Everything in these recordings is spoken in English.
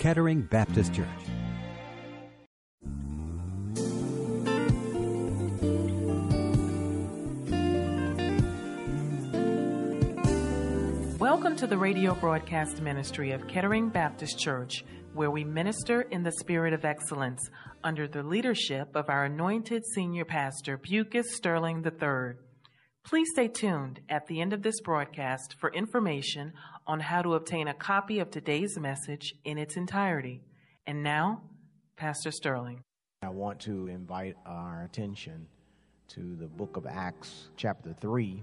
Kettering Baptist Church. Welcome to the radio broadcast ministry of Kettering Baptist Church, where we minister in the spirit of excellence under the leadership of our anointed senior pastor, Bucus Sterling III. Please stay tuned at the end of this broadcast for information on how to obtain a copy of today's message in its entirety. And now, Pastor Sterling. I want to invite our attention to the book of Acts, chapter 3,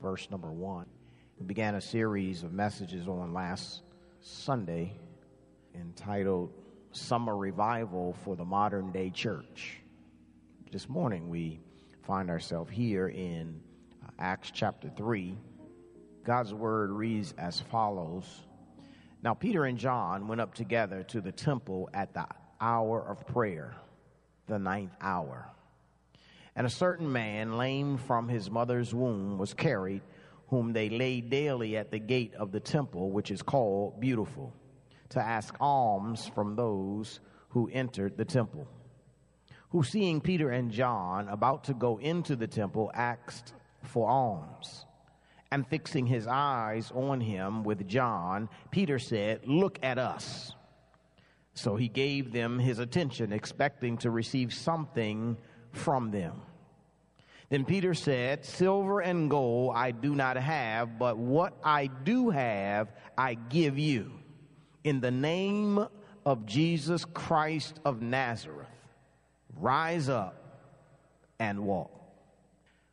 verse number 1. We began a series of messages on last Sunday entitled Summer Revival for the Modern Day Church. This morning we find ourselves here in Acts chapter 3. God's word reads as follows Now Peter and John went up together to the temple at the hour of prayer, the ninth hour. And a certain man, lame from his mother's womb, was carried, whom they laid daily at the gate of the temple, which is called Beautiful, to ask alms from those who entered the temple. Who, seeing Peter and John about to go into the temple, asked for alms. And fixing his eyes on him with John, Peter said, Look at us. So he gave them his attention, expecting to receive something from them. Then Peter said, Silver and gold I do not have, but what I do have, I give you. In the name of Jesus Christ of Nazareth, rise up and walk.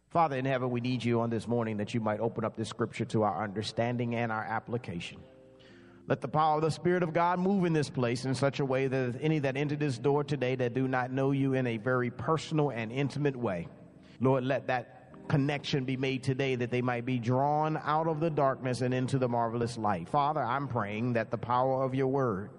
Father in heaven, we need you on this morning that you might open up this scripture to our understanding and our application. Let the power of the Spirit of God move in this place in such a way that any that enter this door today that do not know you in a very personal and intimate way, Lord, let that connection be made today that they might be drawn out of the darkness and into the marvelous light. Father, I'm praying that the power of your word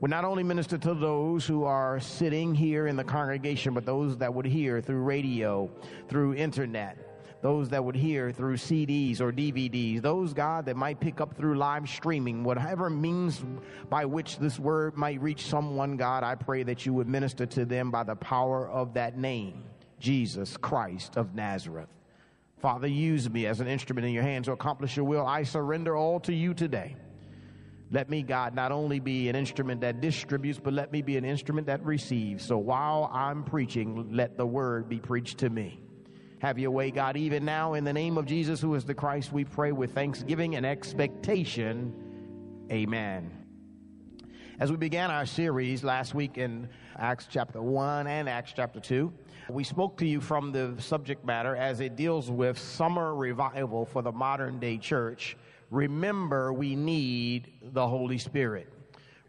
would not only minister to those who are sitting here in the congregation, but those that would hear through radio, through internet, those that would hear through CDs or DVDs, those, God, that might pick up through live streaming, whatever means by which this word might reach someone, God, I pray that you would minister to them by the power of that name, Jesus Christ of Nazareth. Father, use me as an instrument in your hands to accomplish your will. I surrender all to you today. Let me, God, not only be an instrument that distributes, but let me be an instrument that receives. So while I'm preaching, let the word be preached to me. Have your way, God, even now, in the name of Jesus, who is the Christ, we pray with thanksgiving and expectation. Amen. As we began our series last week in Acts chapter 1 and Acts chapter 2, we spoke to you from the subject matter as it deals with summer revival for the modern day church. Remember, we need the Holy Spirit.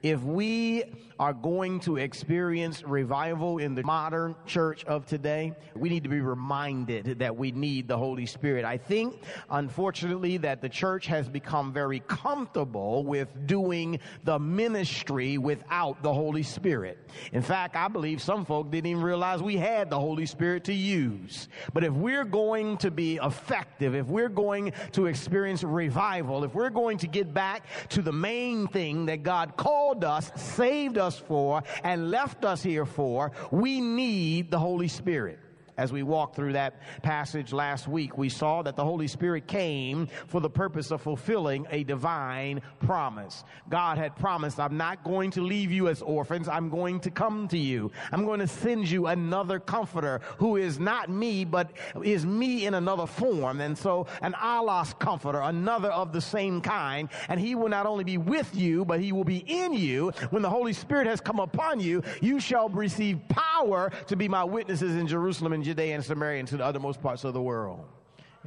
If we are going to experience revival in the modern church of today, we need to be reminded that we need the Holy Spirit. I think, unfortunately, that the church has become very comfortable with doing the ministry without the Holy Spirit. In fact, I believe some folk didn't even realize we had the Holy Spirit to use. But if we're going to be effective, if we're going to experience revival, if we're going to get back to the main thing that God called us, saved us for, and left us here for, we need the Holy Spirit. As we walked through that passage last week, we saw that the Holy Spirit came for the purpose of fulfilling a divine promise. God had promised, I'm not going to leave you as orphans. I'm going to come to you. I'm going to send you another comforter who is not me, but is me in another form. And so an allos comforter, another of the same kind. And he will not only be with you, but he will be in you. When the Holy Spirit has come upon you, you shall receive power to be my witnesses in Jerusalem and Judea and Samaria and to the uttermost parts of the world.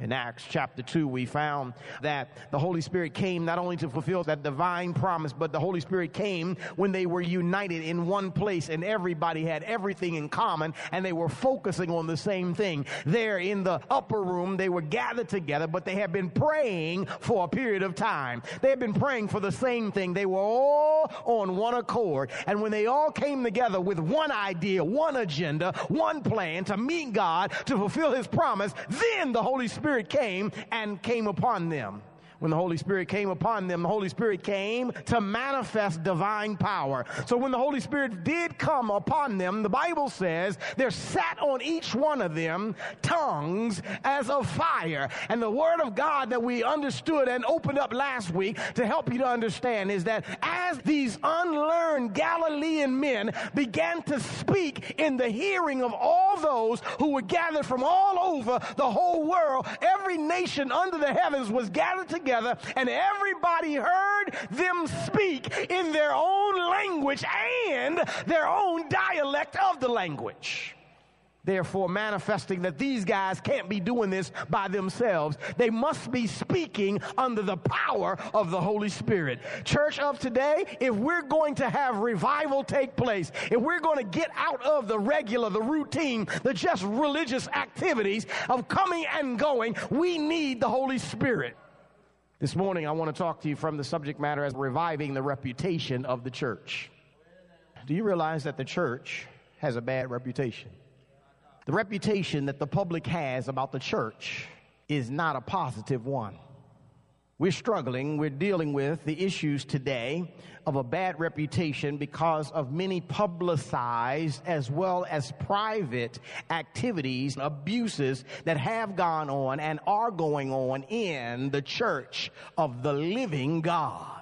In Acts chapter 2, we found that the Holy Spirit came not only to fulfill that divine promise, but the Holy Spirit came when they were united in one place and everybody had everything in common and they were focusing on the same thing. There in the upper room, they were gathered together, but they had been praying for a period of time. They had been praying for the same thing. They were all on one accord. And when they all came together with one idea, one agenda, one plan to meet God, to fulfill His promise, then the Holy Spirit Spirit came and came upon them when the Holy Spirit came upon them, the Holy Spirit came to manifest divine power. So when the Holy Spirit did come upon them, the Bible says there sat on each one of them tongues as of fire. And the word of God that we understood and opened up last week to help you to understand is that as these unlearned Galilean men began to speak in the hearing of all those who were gathered from all over the whole world, every nation under the heavens was gathered together together, and everybody heard them speak in their own language and their own dialect of the language therefore manifesting that these guys can't be doing this by themselves. They must be speaking under the power of the Holy Spirit. Church of today, if we're going to have revival take place, if we're going to get out of the regular, the routine, the just religious activities of coming and going, we need the Holy Spirit. This morning, I want to talk to you from the subject matter as reviving the reputation of the church. Do you realize that the church has a bad reputation? The reputation that the public has about the church is not a positive one. We're struggling, we're dealing with the issues today of a bad reputation because of many publicized as well as private activities, abuses that have gone on and are going on in the church of the living God.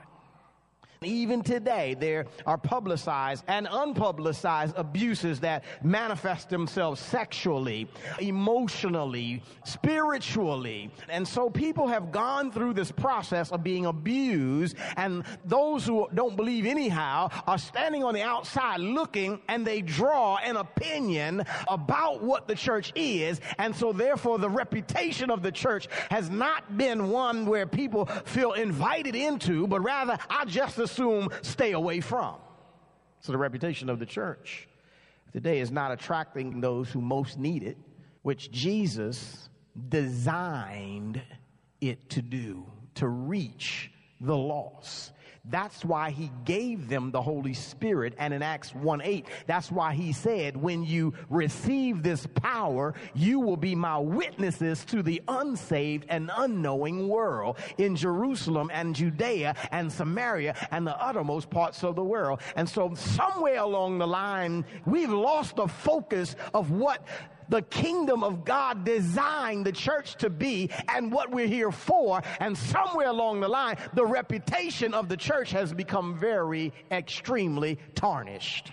Even today, there are publicized and unpublicized abuses that manifest themselves sexually, emotionally, spiritually. And so people have gone through this process of being abused, and those who don't believe anyhow are standing on the outside looking and they draw an opinion about what the church is. And so, therefore, the reputation of the church has not been one where people feel invited into, but rather, I just assume stay away from. So the reputation of the church today is not attracting those who most need it, which Jesus designed it to do, to reach the lost. That's why he gave them the Holy Spirit. And in Acts 1 8, that's why he said, When you receive this power, you will be my witnesses to the unsaved and unknowing world in Jerusalem and Judea and Samaria and the uttermost parts of the world. And so, somewhere along the line, we've lost the focus of what the kingdom of God designed the church to be and what we're here for. And somewhere along the line, the reputation of the church has become very extremely tarnished.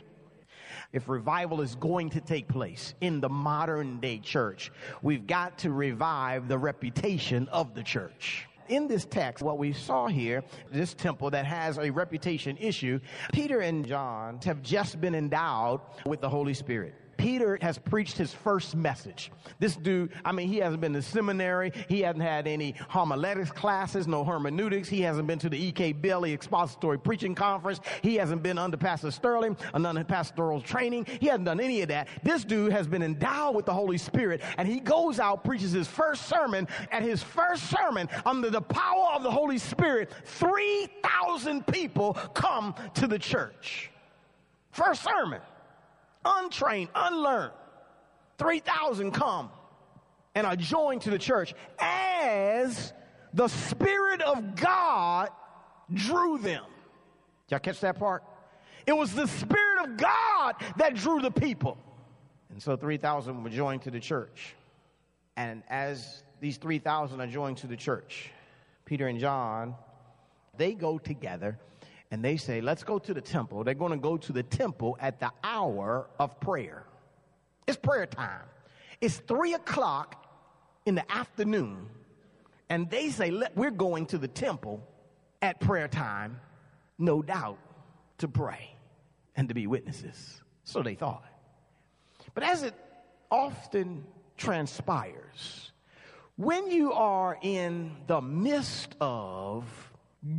If revival is going to take place in the modern day church, we've got to revive the reputation of the church in this text, what we saw here, this temple that has a reputation issue, Peter and John have just been endowed with the Holy Spirit. Peter has preached his first message. This dude, I mean, he hasn't been to seminary. He hasn't had any homiletics classes, no hermeneutics. He hasn't been to the E.K. Bailey Expository Preaching Conference. He hasn't been under Pastor Sterling, of pastoral training. He hasn't done any of that. This dude has been endowed with the Holy Spirit, and he goes out, preaches his first sermon. and his first sermon, under the power of the Holy Spirit, 3,000 people come to the church. First sermon untrained, unlearned. 3,000 come and are joined to the church as the Spirit of God drew them. Y'all catch that part? It was the Spirit of God that drew the people. And so 3,000 were joined to the church. And as these 3,000 are joined to the church, Peter and John, they go together and they say, Let's go to the temple. They're going to go to the temple at the hour of prayer. It's prayer time. It's three o'clock in the afternoon. And they say, We're going to the temple at prayer time, no doubt, to pray and to be witnesses. So they thought. But as it often transpires, When you are in the midst of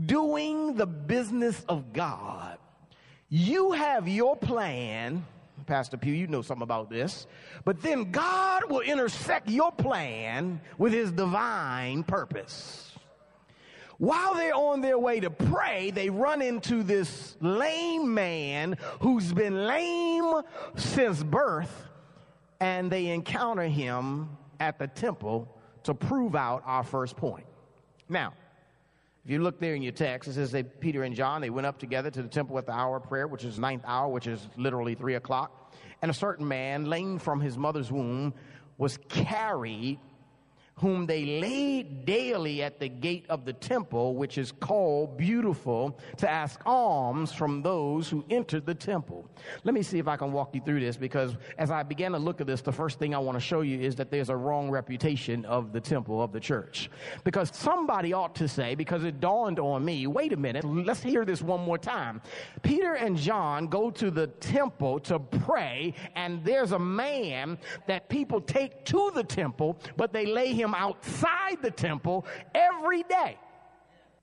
doing the business of God, you have your plan. Pastor Pew, you know something about this. But then God will intersect your plan with his divine purpose. While they're on their way to pray, they run into this lame man who's been lame since birth, and they encounter him at the temple to prove out our first point. Now, if you look there in your text, it says that Peter and John, they went up together to the temple at the hour of prayer, which is ninth hour, which is literally three o'clock. And a certain man, lame from his mother's womb, was carried whom they laid daily at the gate of the temple, which is called Beautiful, to ask alms from those who entered the temple. Let me see if I can walk you through this because as I began to look at this, the first thing I want to show you is that there's a wrong reputation of the temple, of the church. Because somebody ought to say, because it dawned on me, wait a minute, let's hear this one more time. Peter and John go to the temple to pray, and there's a man that people take to the temple, but they lay him him outside the temple every day.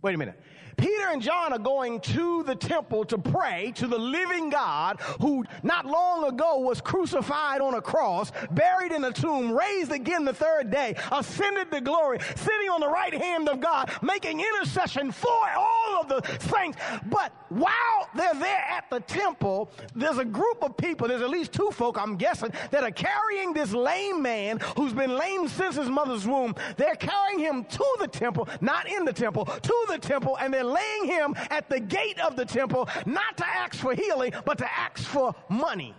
Wait a minute. Peter and John are going to the temple to pray to the living God who not long ago was crucified on a cross, buried in a tomb, raised again the third day, ascended to glory, sitting on the right hand of God, making intercession for all of the saints. But while they're there at the temple, there's a group of people, there's at least two folk, I'm guessing, that are carrying this lame man who's been lame since his mother's womb. They're carrying him to the temple, not in the temple, to the temple, and they're laying him at the gate of the temple, not to ask for healing, but to ask for money.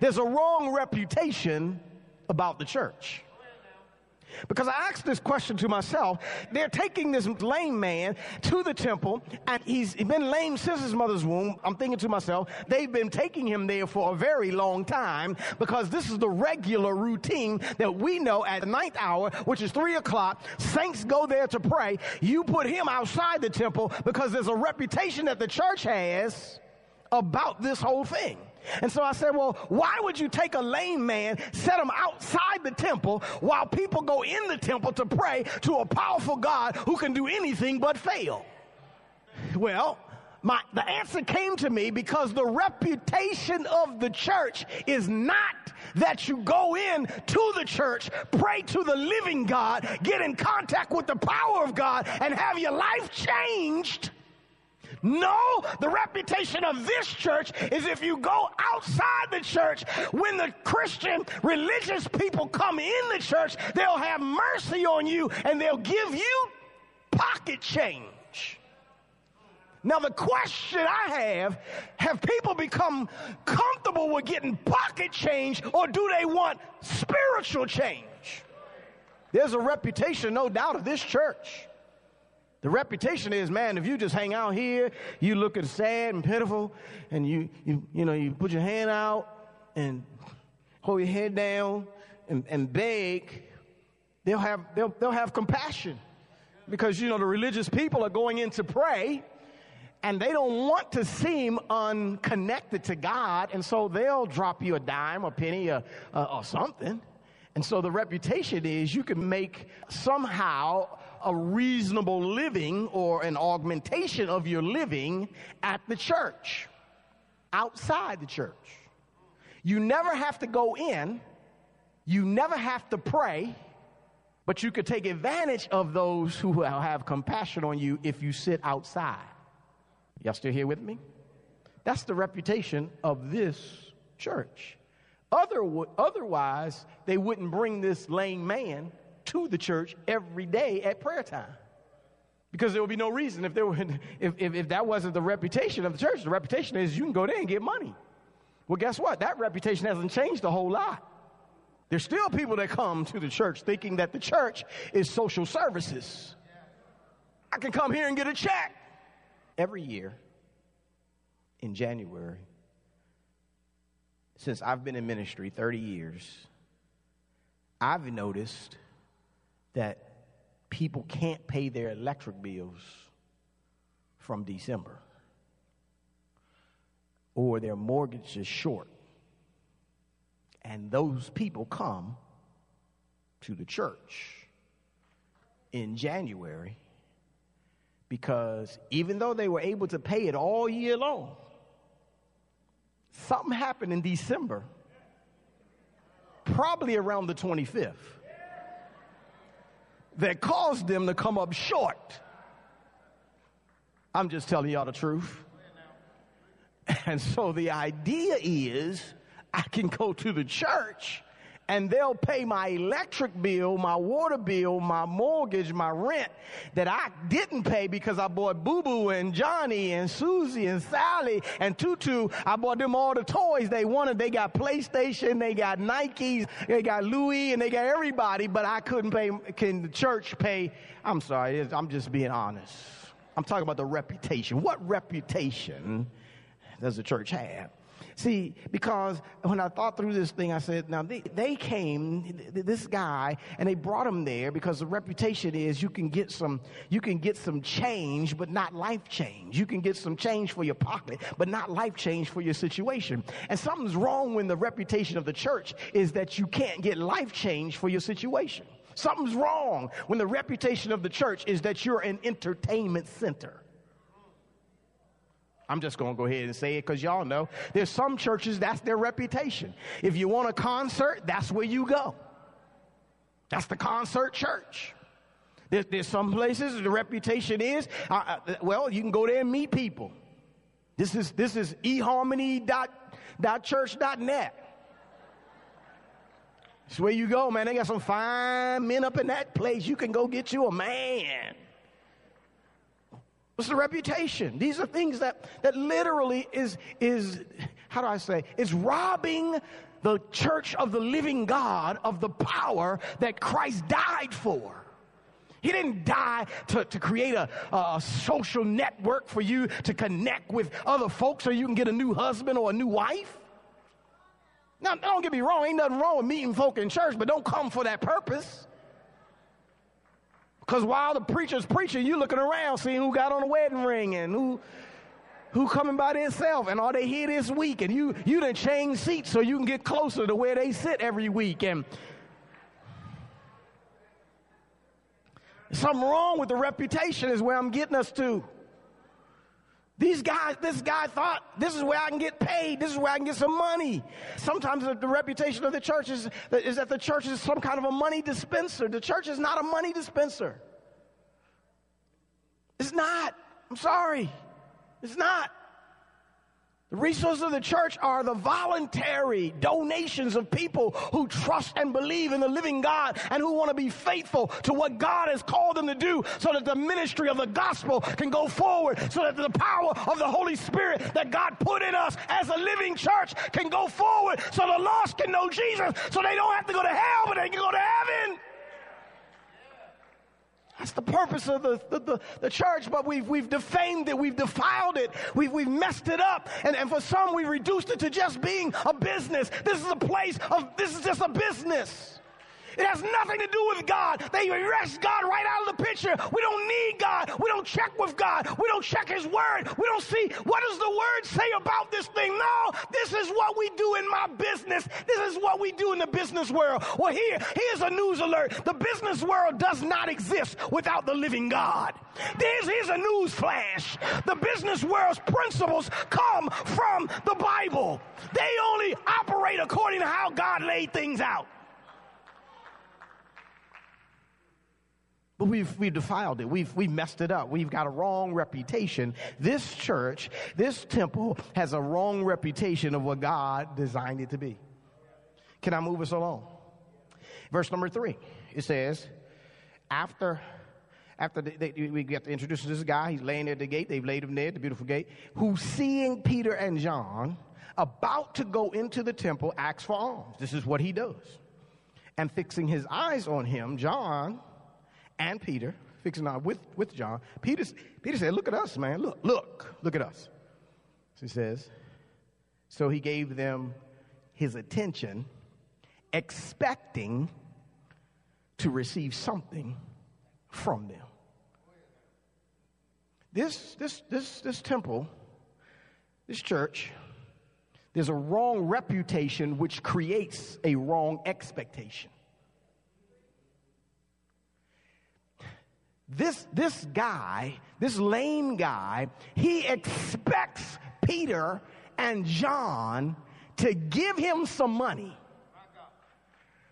There's a wrong reputation about the church. Because I asked this question to myself. They're taking this lame man to the temple, and he's been lame since his mother's womb. I'm thinking to myself, they've been taking him there for a very long time because this is the regular routine that we know at the ninth hour, which is three o'clock. Saints go there to pray. You put him outside the temple because there's a reputation that the church has about this whole thing. And so I said, well, why would you take a lame man, set him outside the temple while people go in the temple to pray to a powerful God who can do anything but fail? Well, my, the answer came to me because the reputation of the church is not that you go in to the church, pray to the living God, get in contact with the power of God, and have your life changed no, the reputation of this church is if you go outside the church, when the Christian religious people come in the church, they'll have mercy on you and they'll give you pocket change. Now, the question I have have people become comfortable with getting pocket change or do they want spiritual change? There's a reputation, no doubt, of this church the reputation is, man, if you just hang out here, you look at sad and pitiful, and you, you, you know, you put your hand out and hold your head down and, and beg, they'll have, they'll, they'll have compassion. Because, you know, the religious people are going in to pray, and they don't want to seem unconnected to God, and so they'll drop you a dime, a penny, or, or something. And so the reputation is you can make somehow a reasonable living or an augmentation of your living at the church, outside the church. You never have to go in, you never have to pray, but you could take advantage of those who will have compassion on you if you sit outside. Y'all still here with me? That's the reputation of this church. Other, otherwise, they wouldn't bring this lame man to the church every day at prayer time. Because there would be no reason if, there if, if, if that wasn't the reputation of the church. The reputation is you can go there and get money. Well, guess what? That reputation hasn't changed a whole lot. There's still people that come to the church thinking that the church is social services. I can come here and get a check. Every year in January, since I've been in ministry 30 years, I've noticed that people can't pay their electric bills from December or their mortgage is short. And those people come to the church in January because even though they were able to pay it all year long, something happened in December, probably around the 25th, that caused them to come up short. I'm just telling y'all the truth. And so the idea is I can go to the church and they'll pay my electric bill, my water bill, my mortgage, my rent that I didn't pay because I bought Boo Boo and Johnny and Susie and Sally and Tutu. I bought them all the toys they wanted. They got PlayStation, they got Nikes, they got Louis, and they got everybody, but I couldn't pay. Can the church pay? I'm sorry, I'm just being honest. I'm talking about the reputation. What reputation does the church have? See, because when I thought through this thing, I said, now they, they came, this guy, and they brought him there because the reputation is you can get some, you can get some change, but not life change. You can get some change for your pocket, but not life change for your situation. And something's wrong when the reputation of the church is that you can't get life change for your situation. Something's wrong when the reputation of the church is that you're an entertainment center. I'm just going to go ahead and say it because y'all know there's some churches that's their reputation. If you want a concert, that's where you go. That's the concert church. There's, there's some places the reputation is, uh, well, you can go there and meet people. This is, this is eharmony.church.net. It's where you go, man. They got some fine men up in that place. You can go get you a man. What's the reputation? These are things that, that literally is, is, how do I say, is robbing the church of the living God of the power that Christ died for. He didn't die to, to create a, a social network for you to connect with other folks so you can get a new husband or a new wife. Now, don't get me wrong, ain't nothing wrong with meeting folk in church, but don't come for that purpose. Because while the preacher's preaching, you're looking around seeing who got on the wedding ring and who who coming by themselves and are they here this week and you you done change seats so you can get closer to where they sit every week and something wrong with the reputation is where I'm getting us to. These guys, this guy thought this is where I can get paid. This is where I can get some money. Sometimes the, the, reputation of the church is, is that the church is some kind of a money dispenser. The church is not a money dispenser. It's not. I'm sorry. It's not. The resources of the church are the voluntary donations of people who trust and believe in the living God and who want to be faithful to what God has called them to do so that the ministry of the gospel can go forward, so that the power of the Holy Spirit that God put in us as a living church can go forward, so the lost can know Jesus, so they don't have to go to hell, but they can go to heaven. That's the purpose of the, the, the, the, church, but we've, we've defamed it, we've defiled it, we've, we've messed it up, and, and for some we've reduced it to just being a business. This is a place of, this is just a business. It has nothing to do with God. They erase God right out of the picture. We don't need God. We don't check with God. We don't check His Word. We don't see what does the Word say about this thing. No, this is what we do in my business. This is what we do in the business world. Well, here, here's a news alert. The business world does not exist without the living God. There's, here's a news flash. The business world's principles come from the Bible. They only operate according to how God laid things out. But we've, we've defiled it. We've, we've messed it up. We've got a wrong reputation. This church, this temple has a wrong reputation of what God designed it to be. Can I move us along? Verse number three, it says, after after they, they, we get to introduce this guy, he's laying at the gate. They've laid him there at the beautiful gate. Who, seeing Peter and John about to go into the temple, asks for alms. This is what he does. And fixing his eyes on him, John and Peter, fixing on with, with John, Peter, Peter said, Look at us, man. Look, look, look at us. So he says, So he gave them his attention, expecting to receive something from them. This, this, this, this temple, this church, there's a wrong reputation which creates a wrong expectation. This, this guy, this lame guy, he expects Peter and John to give him some money.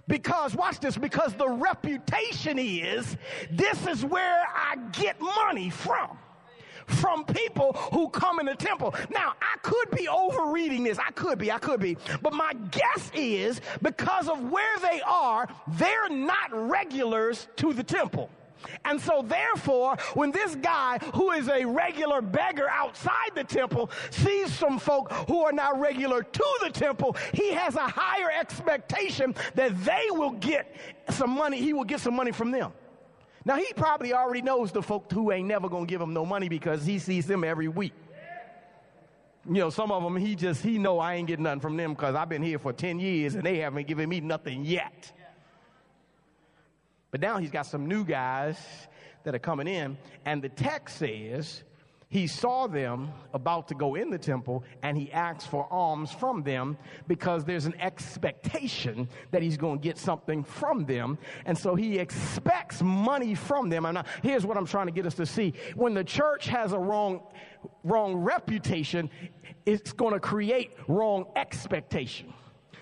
Because, watch this, because the reputation is this is where I get money from. From people who come in the temple. Now, I could be overreading this. I could be, I could be. But my guess is because of where they are, they're not regulars to the temple. And so, therefore, when this guy who is a regular beggar outside the temple sees some folk who are not regular to the temple, he has a higher expectation that they will get some money, he will get some money from them. Now, he probably already knows the folk who ain't never gonna give him no money because he sees them every week. You know, some of them he just, he know I ain't getting nothing from them because I've been here for 10 years and they haven't given me nothing yet. But now he's got some new guys that are coming in, and the text says he saw them about to go in the temple and he asked for alms from them because there's an expectation that he's going to get something from them. And so he expects money from them. And here's what I'm trying to get us to see. When the church has a wrong, wrong reputation, it's going to create wrong expectation.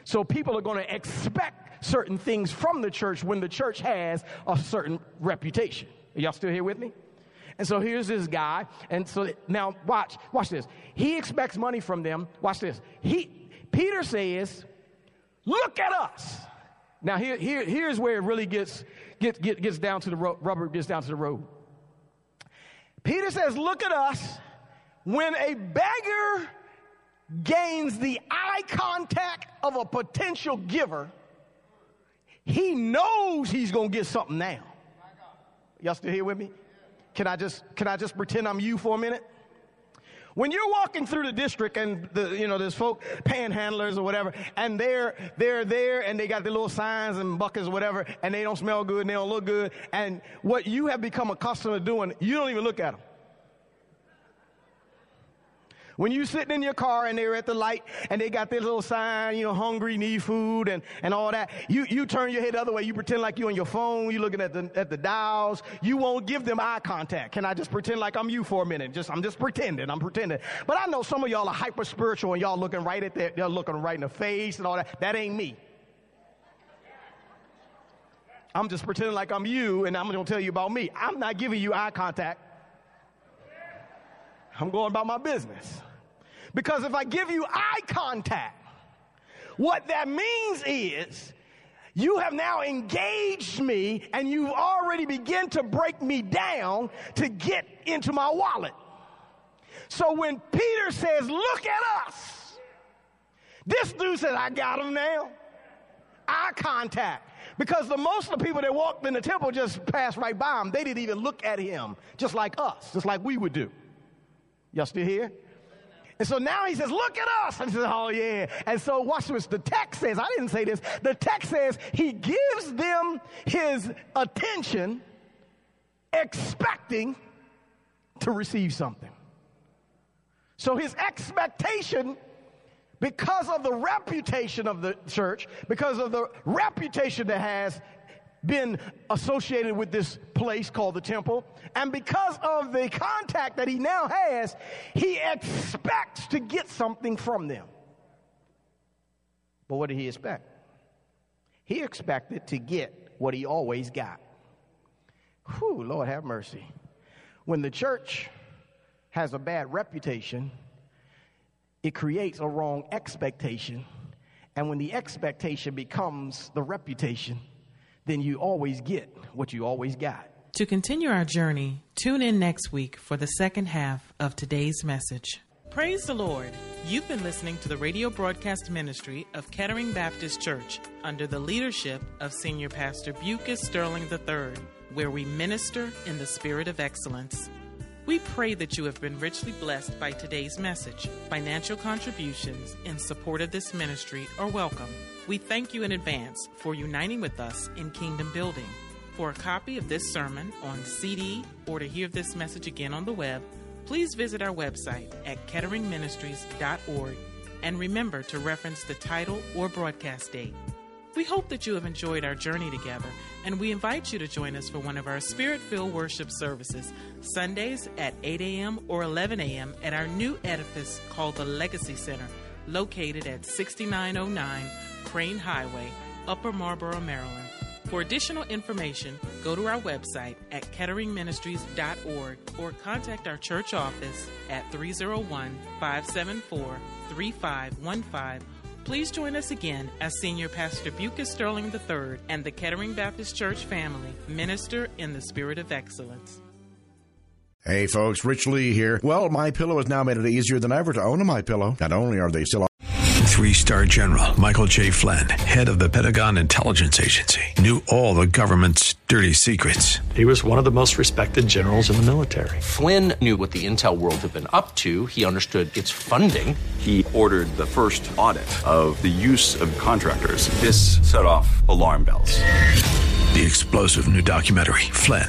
So people are going to expect certain things from the church when the church has a certain reputation. Are y'all still here with me? And so here's this guy, and so now watch, watch this. He expects money from them. Watch this. He Peter says, "Look at us." Now here, here here's where it really gets gets get, gets down to the rubber gets down to the road. Peter says, "Look at us." When a beggar gains the eye contact of a potential giver, he knows he's going to get something now. Y'all still here with me? Can I just can I just pretend I'm you for a minute? When you're walking through the district and the, you know, there's folk, panhandlers or whatever, and they're, they're there and they got their little signs and buckets or whatever, and they don't smell good and they don't look good. And what you have become accustomed to doing, you don't even look at them. When you sitting in your car and they're at the light and they got this little sign, you know, hungry, need food and, and all that, you, you turn your head the other way. You pretend like you're on your phone. You're looking at the, at the dials. You won't give them eye contact. Can I just pretend like I'm you for a minute? Just, I'm just pretending. I'm pretending. But I know some of y'all are hyper spiritual and y'all looking right at that. They're looking right in the face and all that. That ain't me. I'm just pretending like I'm you and I'm going to tell you about me. I'm not giving you eye contact. I'm going about my business. Because if I give you eye contact, what that means is you have now engaged me and you've already begun to break me down to get into my wallet. So when Peter says, Look at us, this dude says, I got him now. Eye contact. Because the most of the people that walked in the temple just passed right by him. They didn't even look at him, just like us, just like we would do. Y'all still here? And so now he says, Look at us. And he says, Oh, yeah. And so watch this. The text says, I didn't say this. The text says he gives them his attention, expecting to receive something. So his expectation, because of the reputation of the church, because of the reputation that has been associated with this place called the temple. And because of the contact that he now has, he expects to get something from them. But what did he expect? He expected to get what he always got. Whew, Lord have mercy. When the church has a bad reputation, it creates a wrong expectation. And when the expectation becomes the reputation, then you always get what you always got. To continue our journey, tune in next week for the second half of today's message. Praise the Lord. You've been listening to the radio broadcast ministry of Kettering Baptist Church under the leadership of Senior Pastor Bucus Sterling III, where we minister in the spirit of excellence. We pray that you have been richly blessed by today's message. Financial contributions in support of this ministry are welcome. We thank you in advance for uniting with us in kingdom building. For a copy of this sermon on CD or to hear this message again on the web, please visit our website at ketteringministries.org and remember to reference the title or broadcast date. We hope that you have enjoyed our journey together, and we invite you to join us for one of our spirit filled worship services, Sundays at 8 a.m. or 11 a.m. at our new edifice called the Legacy Center, located at 6909 Crane Highway, Upper Marlboro, Maryland. For additional information, go to our website at ketteringministries.org or contact our church office at 301 574 3515 Please join us again as Senior Pastor Bucus Sterling III and the Kettering Baptist Church family minister in the spirit of excellence. Hey folks, Rich Lee here. Well, my pillow has now made it easier than ever to own a my pillow. Not only are they still Three star general Michael J. Flynn, head of the Pentagon Intelligence Agency, knew all the government's dirty secrets. He was one of the most respected generals in the military. Flynn knew what the intel world had been up to. He understood its funding. He ordered the first audit of the use of contractors. This set off alarm bells. The explosive new documentary, Flynn,